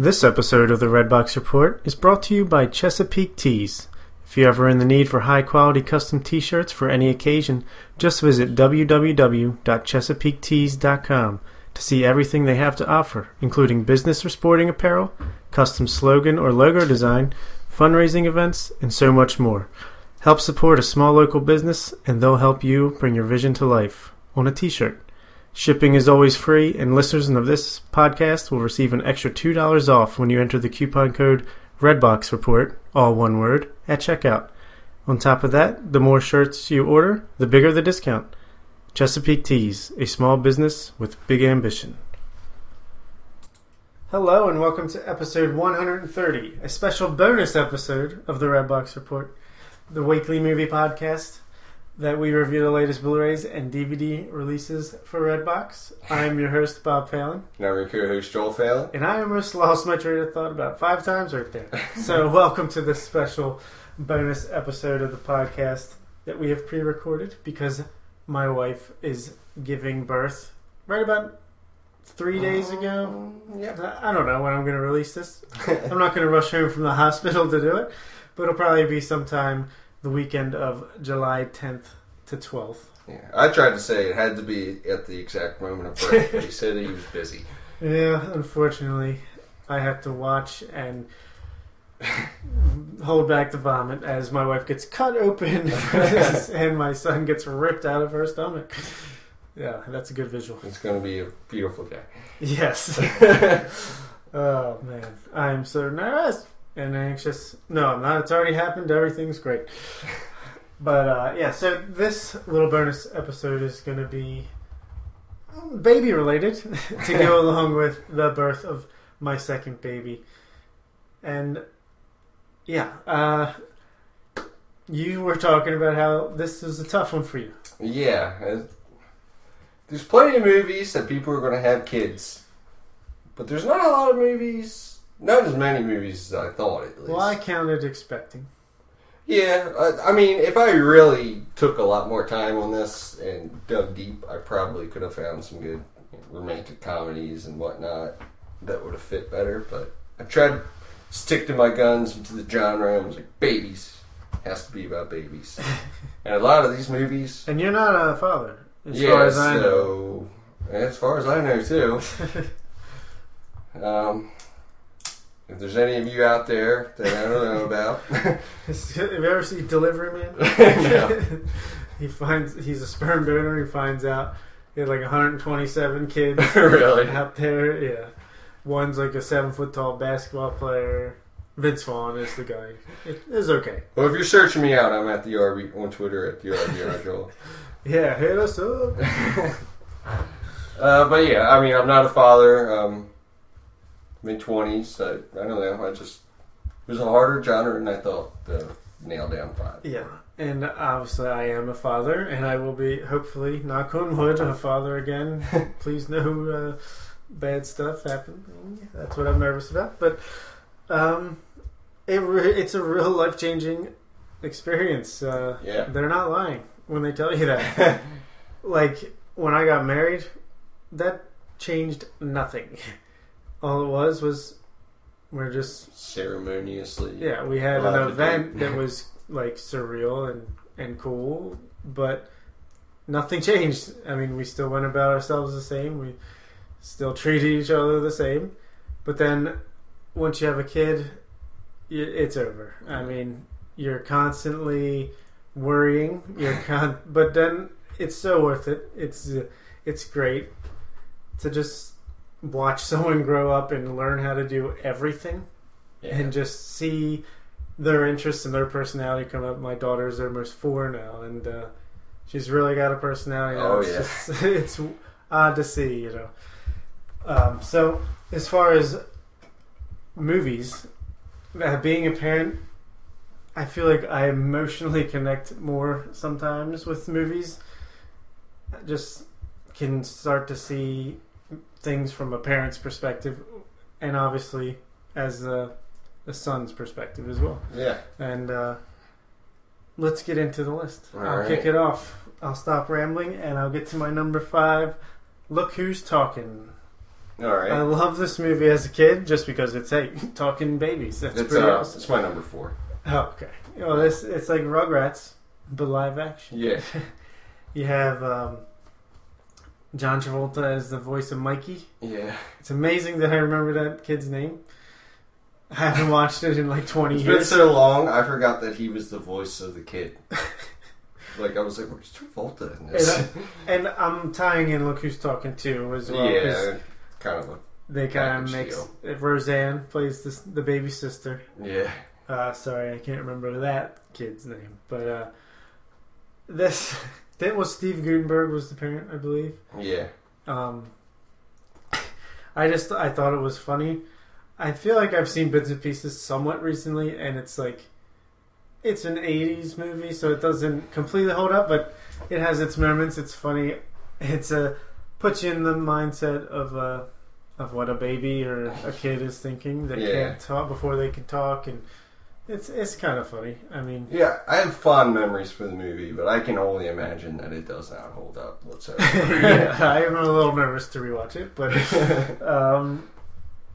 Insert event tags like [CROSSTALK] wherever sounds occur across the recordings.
This episode of the Redbox Report is brought to you by Chesapeake Tees. If you're ever in the need for high quality custom t shirts for any occasion, just visit www.chesapeaketees.com to see everything they have to offer, including business or sporting apparel, custom slogan or logo design, fundraising events, and so much more. Help support a small local business, and they'll help you bring your vision to life on a t shirt. Shipping is always free, and listeners of this podcast will receive an extra $2 off when you enter the coupon code Redbox Report, all one word, at checkout. On top of that, the more shirts you order, the bigger the discount. Chesapeake Tees, a small business with big ambition. Hello, and welcome to episode 130, a special bonus episode of the Redbox Report, the weekly movie podcast that we review the latest Blu-rays and DVD releases for Redbox. I'm your host Bob Phelan, Now your co-host Joel Phelan. and I almost lost my train of thought about five times right there. So [LAUGHS] welcome to this special bonus episode of the podcast that we have pre-recorded because my wife is giving birth right about three days um, ago. Yeah. I don't know when I'm going to release this. [LAUGHS] I'm not going to rush home from the [LAUGHS] hospital to do it, but it'll probably be sometime the weekend of July 10th to 12th. yeah. I tried to say it had to be at the exact moment of birth, but he said he was busy. [LAUGHS] Yeah, unfortunately, I have to watch and [LAUGHS] hold back the vomit as my wife gets cut open [LAUGHS] and my son gets ripped out of her stomach. Yeah, that's a good visual. It's going to be a beautiful day. Yes. oh man, I'm so nervous and anxious. No, I'm not. It's already happened. Everything's great. But uh, yeah, so this little bonus episode is going to be baby related [LAUGHS] to go [LAUGHS] along with the birth of my second baby. And yeah, uh, you were talking about how this is a tough one for you. Yeah. uh, There's plenty of movies that people are going to have kids, but there's not a lot of movies. Not as many movies as I thought, at least. Well, I counted expecting. Yeah, I, I mean, if I really took a lot more time on this and dug deep, I probably could have found some good romantic comedies and whatnot that would have fit better. But I tried to stick to my guns into the genre and was like, babies has to be about babies, [LAUGHS] and a lot of these movies. And you're not a father, as yeah, far as I know. as far as I know too. [LAUGHS] um, if there's any of you out there that I don't know about. [LAUGHS] Have you ever seen Delivery Man? [LAUGHS] No. [LAUGHS] he finds he's a sperm donor. He finds out he had like 127 kids really? out there. Yeah, one's like a seven foot tall basketball player. Vince Vaughn is the guy. It is okay. Well, if you're searching me out, I'm at the RB on Twitter at the RB Joel. Yeah, hit us up. Uh, but yeah, I mean, I'm not a father. Um, mid twenties. I, I don't know. I just it was a harder genre than I thought to nail down five. Yeah, and obviously I am a father, and I will be hopefully, knock on wood, a father again. [LAUGHS] Please no uh, bad stuff happen. That's what I'm nervous about. But um, it re- it's a real life changing experience. Uh, Yeah. they're not lying when they tell you that. [LAUGHS] like when I got married, that changed nothing. All it was was we're just Ceremoniously. yeah, we had an event that was like surreal and and cool, but nothing changed. I mean, we still went about ourselves the same. We still treated each other the same. But then once you have a kid, it's over. I mean, you're constantly worrying. You're [LAUGHS] con- but then it's so worth it. It's it's great to just watch someone grow up and learn how to do everything Yeah. and just see their interests and their personality come up. My daughter's almost four now, and uh, she's really got a personality. Now. Oh, it's yeah. just, [LAUGHS] it's odd to see, you know. Um, so, as far as movies, uh, being a parent, I feel like I emotionally connect more sometimes with movies. I just can start to see things from a parent's perspective, and obviously as a, a son's perspective as well. yeah. And uh, let's get into the list. All I'll right. kick it off. I'll stop rambling and I'll get to my number five. Look who's talking. All right. I love this movie as a kid just because it's hey [LAUGHS] talking babies. That's It's, pretty uh, awesome. it's my number four. Oh, okay. You know, this it's like Rugrats, but live action. Yeah. [LAUGHS] You have um, John Travolta as the voice of Mikey. Yeah. It's amazing that I remember that kid's name. I haven't [LAUGHS] watched it in like 20 years. It's been so long, I forgot that he was the voice of the kid. [LAUGHS] like, I was like, where's Travolta in this? And, and I'm tying in Look Who's Talking Too as well. yeah. Kind of a. They kind of mix. Roseanne plays this, the baby sister. Yeah. Uh, sorry, I can't remember that kid's name. But uh, this. [LAUGHS] That was Steve Guttenberg was the parent, I believe. Yeah. Um, I just I thought it was funny. I feel like I've seen bits and pieces somewhat recently, and it's like it's an '80s movie, so it doesn't completely hold up, but it has its moments. It's funny. It's a puts you in the mindset of uh, of what a baby or a kid is thinking that Yeah. can't talk before they can talk, and it's it's kind of funny. I mean, Yeah, I have fond memories for the movie, but I can only imagine that it does not hold up whatsoever. [LAUGHS] yeah, I am a little nervous to rewatch it, but [LAUGHS] um,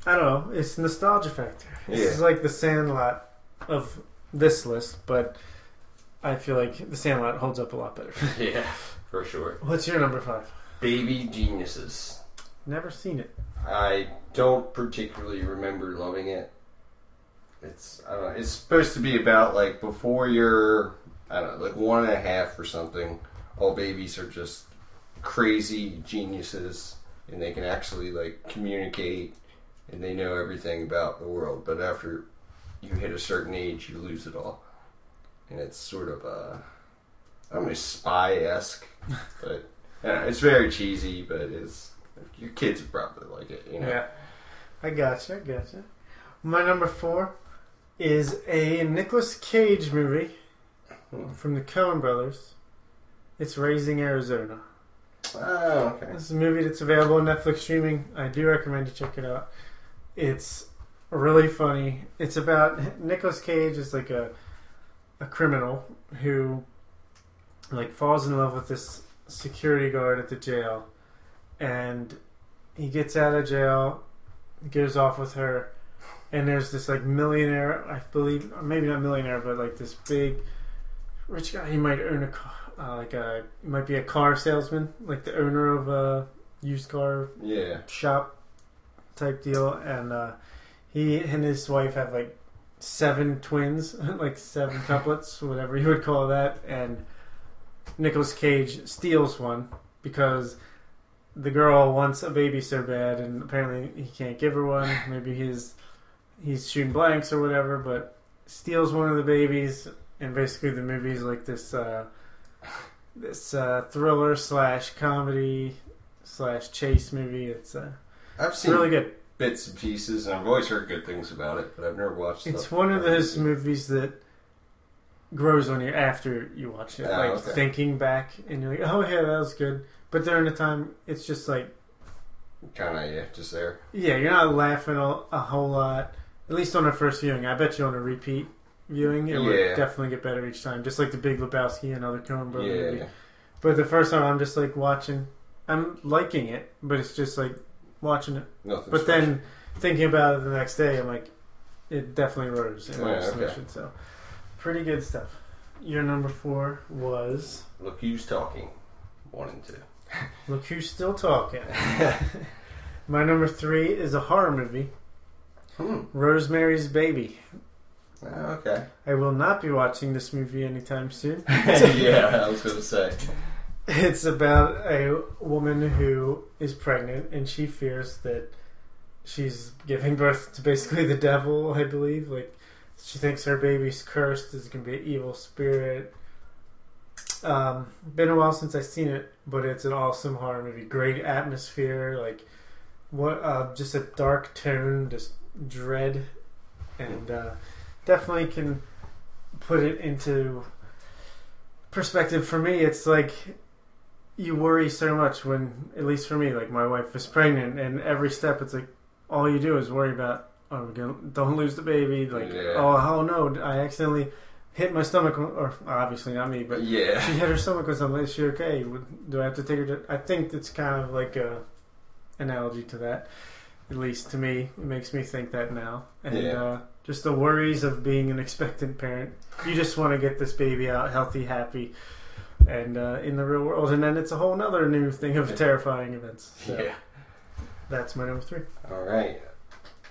I don't know. It's nostalgia factor. This Yeah. is like the Sandlot of this list, but I feel like the Sandlot holds up a lot better. [LAUGHS] yeah, for sure. What's your number five? Baby Geniuses. Never seen it. I don't particularly remember loving it. It's I don't know. It's supposed to be about like before you're I don't know like one and a half or something. All babies are just crazy geniuses, and they can actually like communicate, and they know everything about the world. But after you hit a certain age, you lose it all, and it's sort of uh, I don't know spy esque, [LAUGHS] but yeah, it's very cheesy. But it's your kids would probably like it, you know. Yeah, I gotcha. I gotcha. My number four is a Nicolas Cage movie from the Coen Brothers. It's Raising Arizona. Oh, okay. This is a movie that's available on Netflix streaming. I do recommend you check it out. It's really funny. It's about Nicolas Cage is like a a criminal who like falls in love with this security guard at the jail and he gets out of jail, goes off with her, and there's this like millionaire, I believe, or maybe not millionaire, but like this big rich guy. He might own a car, uh, like a he might be a car salesman, like the owner of a used car Yeah. shop type deal, and uh, he and his wife have like seven twins, [LAUGHS] like seven [LAUGHS] couplets, whatever you would call that, and Nicolas Cage steals one because the girl wants a baby so bad, and apparently he can't give her one. Maybe he's he's shooting blanks or whatever, but steals one of the babies, and basically the movie's like this uh, this uh, thriller slash comedy slash chase movie. It's uh, I've seen really good. bits and pieces, and I've always heard good things about it, but I've never watched It's one of those movies that grows on you after you watch it. Ah, like okay. thinking back, and you're like, "Oh yeah, that was good." But during the time, it's just like, Kind of, yeah, just there. yeah, you're not laughing a, a whole lot. At least on a first viewing, I bet you on a repeat viewing, it would Yeah. definitely get better each time. Just like the Big Lebowski, another Coen Brother yeah. movie. But the first time, I'm just like watching. I'm liking it, but it's just like watching it. Nothing But special. then thinking about it the next day, I'm like, it definitely rose in my yeah, okay. estimation. So, pretty good stuff. Your number four was Look who's talking. One and two. [LAUGHS] Look Who's Still Talking. [LAUGHS] my number three is a horror movie, Hmm. Rosemary's Baby. Ah, okay. I will not be watching this movie anytime soon. [LAUGHS] yeah, I was gonna say. It's about a woman who is pregnant and she fears that she's giving birth to basically the devil, I believe. Like, she thinks her baby's cursed, is going to be an evil spirit. Um, been a while since I've seen it, but it's an awesome horror movie. Great atmosphere, like, what, uh, just a dark tone, just dread, and uh, definitely can put it into perspective for me. It's like you worry so much when, at least for me, like my wife is pregnant, and every step it's like all you do is worry about. Oh, we're gonna, don't lose the baby. Like, Yeah. oh, oh no, I accidentally hit my stomach, or obviously not me, but yeah. she hit her stomach with something. Is she okay? Do I have to take her to? I think it's kind of like a analogy to that. At least to me, it makes me think that now. And Yeah. uh, just the worries of being an expectant parent. You just want to get this baby out healthy, happy, and uh, in the real world. And then it's a whole other new thing of terrifying events. So Yeah. that's my number three. All right.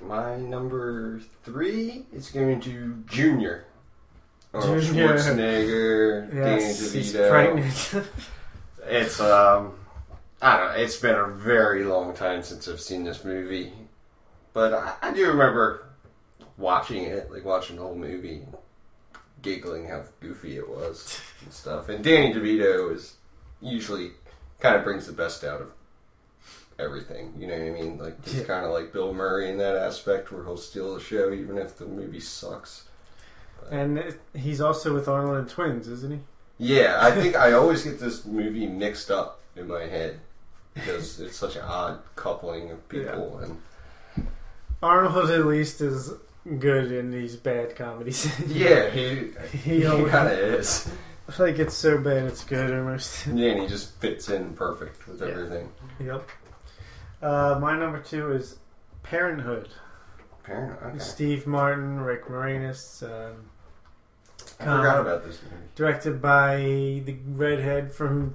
My number three is going to Junior. Arnold Junior. Schwarzenegger, Yes, Danny he's pregnant. [LAUGHS] It's um, I don't know. It's been a very long time since I've seen this movie, but I, I do remember watching it, like watching the whole movie, giggling how goofy it was and [LAUGHS] stuff. And Danny DeVito is usually kind of brings the best out of everything. You know what I mean? Like he's Yeah. kind of like Bill Murray in that aspect, where he'll steal the show even if the movie sucks. and he's also with Arnold and Twins, isn't he? Yeah, I think I always get this movie mixed up in my head because it's such an odd coupling of people and Arnold at least is good in these bad comedies. yeah, he [LAUGHS] he he kind of is. I feel like it's so bad it's good almost. Yeah, and he just fits in perfect with Yeah. everything. Yep. Uh, my number two is Parenthood. Parent, okay. Steve Martin, Rick Moranis, um, I forgot um, about this movie. directed by the redhead from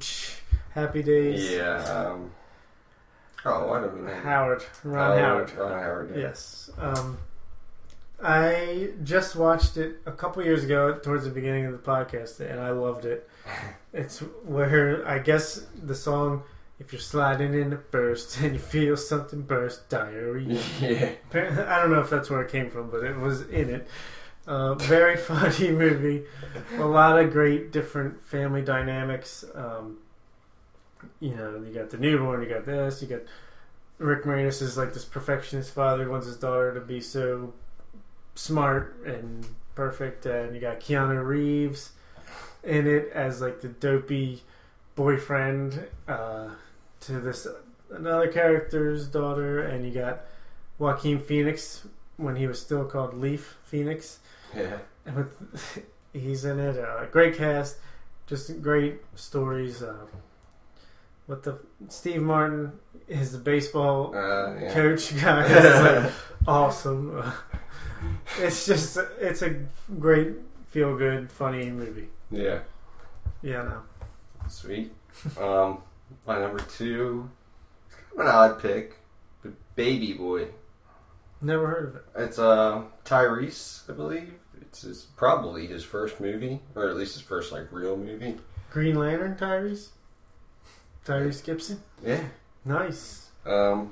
Happy Days. Yeah. Um, oh, what do we know? Howard, Ron Oh, Howard. Ron Howard. Yeah. Yes. Um, I just watched it a couple years ago towards the beginning of the podcast, and I loved it. [LAUGHS] It's where I guess the song, if you're sliding in a burst and you feel something burst, diarrhea. [LAUGHS] yeah. I don't know if that's where it came from, but it was in it. Uh, very [LAUGHS] funny movie. A lot of great different family dynamics. Um, you know, you got the newborn, you got this, you got Rick Moranis is like this perfectionist father who wants his daughter to be so smart and perfect, and you got Keanu Reeves in it as like the dopey boyfriend uh, to this another character's daughter, and you got Joaquin Phoenix when he was still called Leaf Phoenix. Yeah. And with, [LAUGHS] he's in it. Uh, great cast, just great stories. Uh, with the Steve Martin is the baseball Uh, yeah. coach [LAUGHS] guy. [LAUGHS] It's like awesome. [LAUGHS] It's just it's a great feel good funny movie. Yeah. Yeah, no. Sweet. Um, my number two, it's kind of an odd pick, but Baby Boy. Never heard of it. It's uh Tyrese, I believe. It's his, probably his first movie, or at least his first like real movie. Green Lantern, Tyrese. Tyrese Gibson. Yeah. Nice. Um,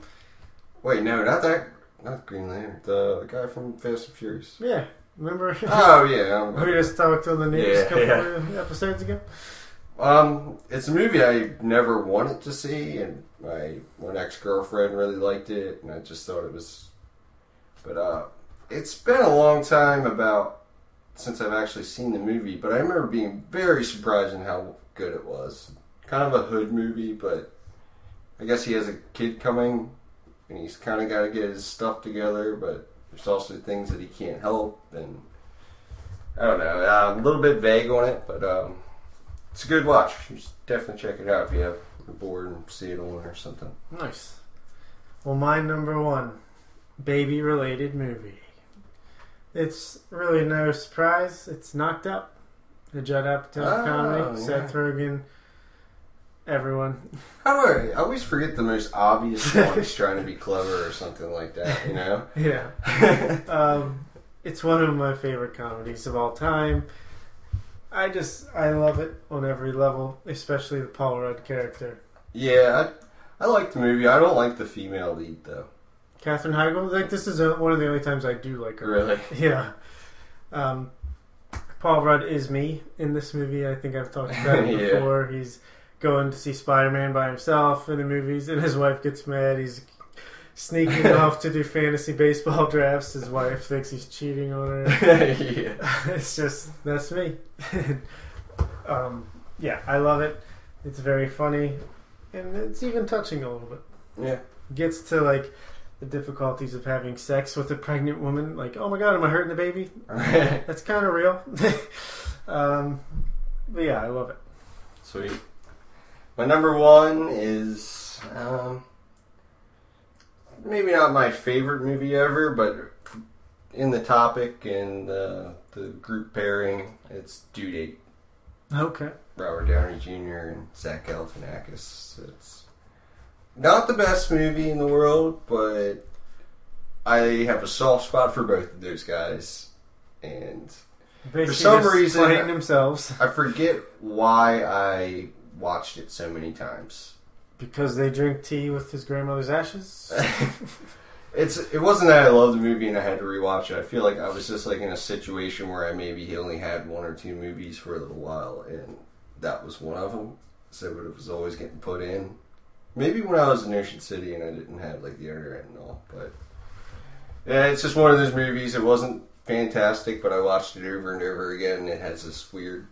wait, no, not that, not Green Lantern. The, the guy from Fast and Furious. Yeah. Remember? [LAUGHS] Oh yeah. [LAUGHS] we just talked on the news Yeah, a couple yeah. of episodes ago. um, it's a movie I never wanted to see, and my one ex girlfriend really liked it, and I just thought it was. But uh, it's been a long time about since I've actually seen the movie, but I remember being very surprised in how good it was. Kind of a hood movie, but I guess he has a kid coming, and he's kind of got to get his stuff together, but there's also things that he can't help, and I don't know. I'm a little bit vague on it, but um, it's a good watch. You should definitely check it out if you have you're bored and see it on or something. Nice. Well, my number one baby related movie. It's really no surprise. It's Knocked Up, the Judd Apatow Oh, comedy. yeah. Seth Rogen, everyone. How do I? I always forget the most obvious ones trying to be clever or something like that. You know? [LAUGHS] Yeah. [LAUGHS] um, it's one of my favorite comedies of all time. I just I love it on every level, especially the Paul Rudd character. yeah, I, I like the movie. I don't like the female lead though. Katherine Heigl. Like this is one of the only times I do like her. Really? [LAUGHS] Yeah. Um, Paul Rudd is me in this movie. I think I've talked about it Yeah. before. He's going to see Spider Man by himself in the movies, and his wife gets mad. He's sneaking [LAUGHS] off to do fantasy baseball [LAUGHS] drafts. His wife thinks he's cheating on her. [LAUGHS] yeah. it's just that's me. um, yeah, I love it. It's very funny, and it's even touching a little bit. Yeah. Gets to like the difficulties of having sex with a pregnant woman. Like, oh my god, am I hurting the baby? That's kind of real. um, but yeah, I love it. Sweet. My number one is um, maybe not my favorite movie ever, but in the topic and the the group pairing, it's Due Date. Okay. Robert Downey Jr. and Zach Galifianakis. It's not the best movie in the world, but I have a soft spot for both of those guys, and Basically some just reason- playing themselves I forget why I watched it so many times. because they drink tea with his grandmother's ashes. [LAUGHS] It's it wasn't that I loved the movie and I had to rewatch it. I feel like I was just like in a situation where I maybe he only had one or two movies for a little while, and that was one of them. So it was always getting put in. Maybe when I was in Ocean City and I didn't have like the internet and all, but yeah, it's just one of those movies. It wasn't fantastic, but I watched it over and over again, and it has this weird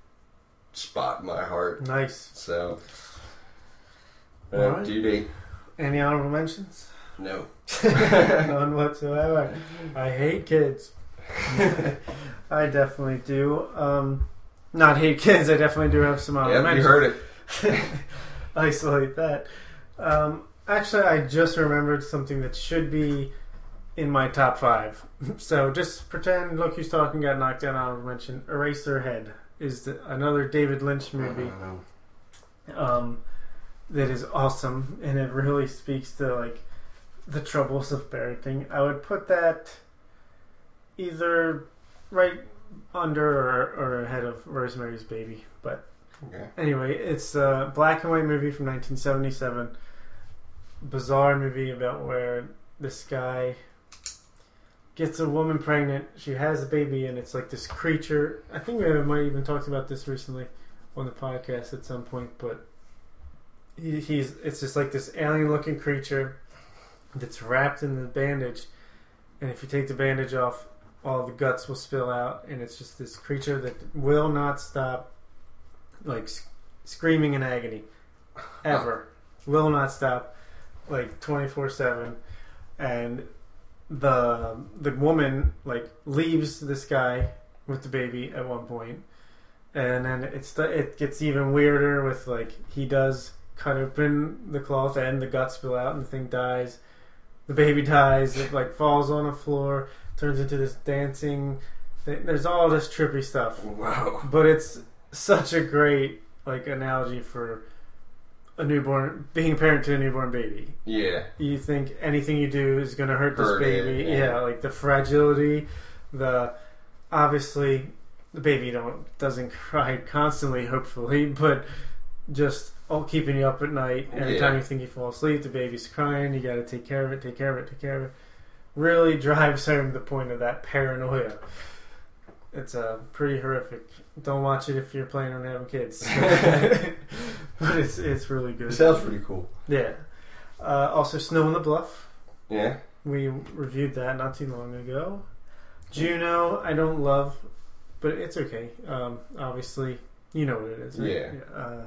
spot in my heart. nice. So, uh, due Any honorable mentions? no. [LAUGHS] [LAUGHS] None whatsoever. I hate kids. [LAUGHS] I definitely do. Um, not hate kids. I definitely do have some honorable Yep, you heard it. isolate that. Um, actually, I just remembered something that should be in my top five. So just pretend Look Who's Talking got knocked down. I'll mention Eraserhead is the, another David Lynch movie um, that is awesome, and it really speaks to like the troubles of parenting. I would put that either right under or, or ahead of Rosemary's Baby, but Okay. Anyway, it's a black and white movie from 1977. Bizarre movie about where this guy gets a woman pregnant. She has a baby, and it's like this creature. I think we might even talked about this recently on the podcast at some point, but he, he's it's just like this alien-looking creature that's wrapped in the bandage, and if you take the bandage off, all the guts will spill out, and it's just this creature that will not stop like sc- screaming in agony [LAUGHS] ever will not stop like 24/7 and the the woman like leaves this guy with the baby at one point and then it's the, it gets even weirder with like he does cut open the cloth and the guts spill out and the thing dies the baby [LAUGHS] dies it like falls on the floor turns into this dancing thing. there's all this trippy stuff Wow. but it's such a great like analogy for a newborn being a parent to a newborn baby. Yeah. You think anything you do is going to hurt this Hurt it, baby. yeah. yeah. like the fragility, the obviously the baby don't doesn't cry constantly, hopefully, [LAUGHS] but just all keeping you up at night. Every Yeah. time you think you fall asleep, the baby's crying. You got to take care of it, take care of it, take care of it. Really drives home the point of that paranoia. It's uh, pretty horrific. Don't watch it if you're planning on having kids. [LAUGHS] [LAUGHS] but it's it's really It good. sounds pretty cool. Yeah. Uh, also, Snow on the Bluff. Yeah. We reviewed that not too long ago. Juno, I don't love, but it's okay. Um, obviously, you know what it is. Right? Yeah. Uh,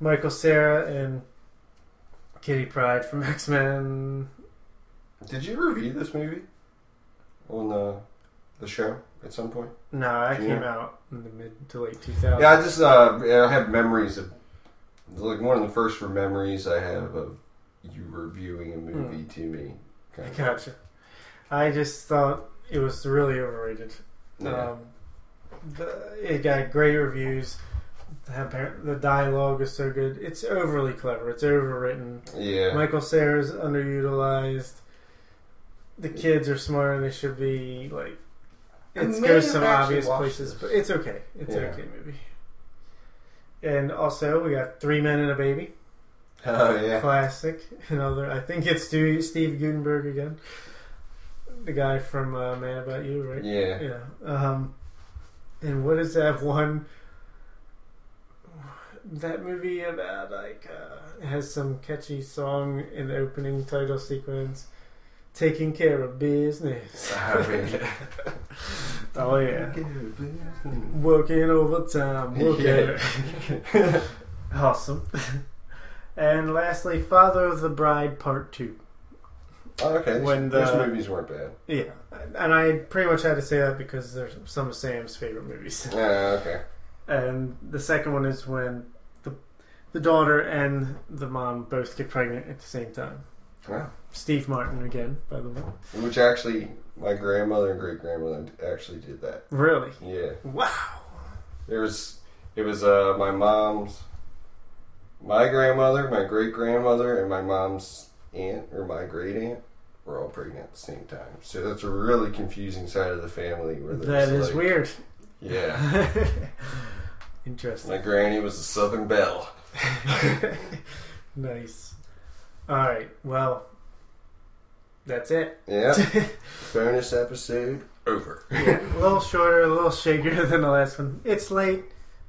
Michael Cera and Kitty Pryde from [LAUGHS] X Men. Did you review this movie on the the show at some point? No, that Juno? came out in the mid to late 2000s. Yeah, I just uh, I have memories of like one of the first memories I have of you reviewing a movie to me. Kind of. Gotcha. I just thought it was really overrated. Yeah. Um, the, it got great reviews. The, the dialogue is so good. It's overly clever. It's overwritten. yeah. Michael Cera's underutilized. The kids are smarter than they should be. Like I it may goes some obvious places, this. but it's okay. It's Yeah. an okay movie. And also, we got Three Men and a Baby, Oh yeah. classic. Another, I think it's Stu- Steve Guttenberg again, the guy from uh, Mad About You, right? Yeah. Yeah. Um, and what is that one? That movie about like uh, has some catchy song in the opening title sequence. Taking care of business. [LAUGHS] [LAUGHS] Oh, yeah. Oh yeah. Working overtime. [LAUGHS] Working. awesome. and lastly, Father of the Bride Part Two. Oh, okay. When Those the- movies weren't bad. Yeah, and I pretty much had to say that because they're some of Sam's favorite movies. Yeah. Okay. And the second one is when the the daughter and the mom both get pregnant at the same time. Wow. Steve Martin again, by the way. Which actually, my grandmother and great grandmother actually did that. Really? Yeah. Wow. There was, it was uh, my mom's, my grandmother, my great grandmother, and my mom's aunt or my great aunt were all pregnant at the same time. So that's a really confusing side of the family. Where That is like- weird. Yeah. [LAUGHS] Interesting. My granny was a Southern Belle. [LAUGHS] nice. All right. Well, that's it. Yeah. [LAUGHS] Bonus episode over. Yeah, a little shorter, a little shakier [LAUGHS] than the last one. It's late.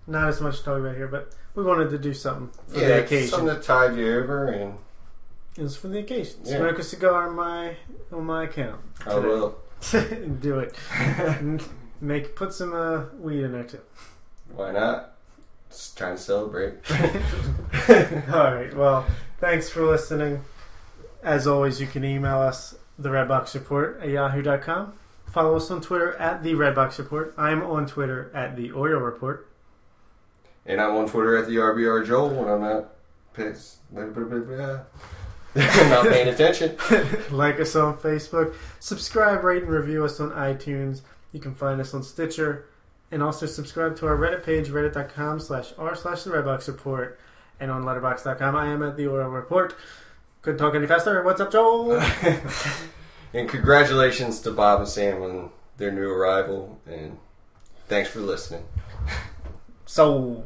Not as much to talk about here, but we wanted to do something for yeah, the occasion. something to tide you over, and It was for the occasion. Yeah. Smoke a cigar on my on my account. I will. [LAUGHS] do it. Make put some uh, weed in there too. Why not? Just trying to celebrate. All right. Well, thanks for listening. As always, you can email us the Redbox Report at yahoo.com. Follow us on Twitter at the Redbox Report. I'm on Twitter at the Oil Report. And I'm on Twitter at the RBR Joel when I'm not pissed. [LAUGHS] not paying attention. [LAUGHS] like us on Facebook. Subscribe, rate, and review us on iTunes. You can find us on Stitcher. And also subscribe to our Reddit page, reddit.com slash r slash the Redbox Report. And on letterbox.com, I am at the Oral Report. Couldn't talk any faster. What's up, Joel? [LAUGHS] and congratulations to Bob and Sam on their new arrival. And thanks for listening. so,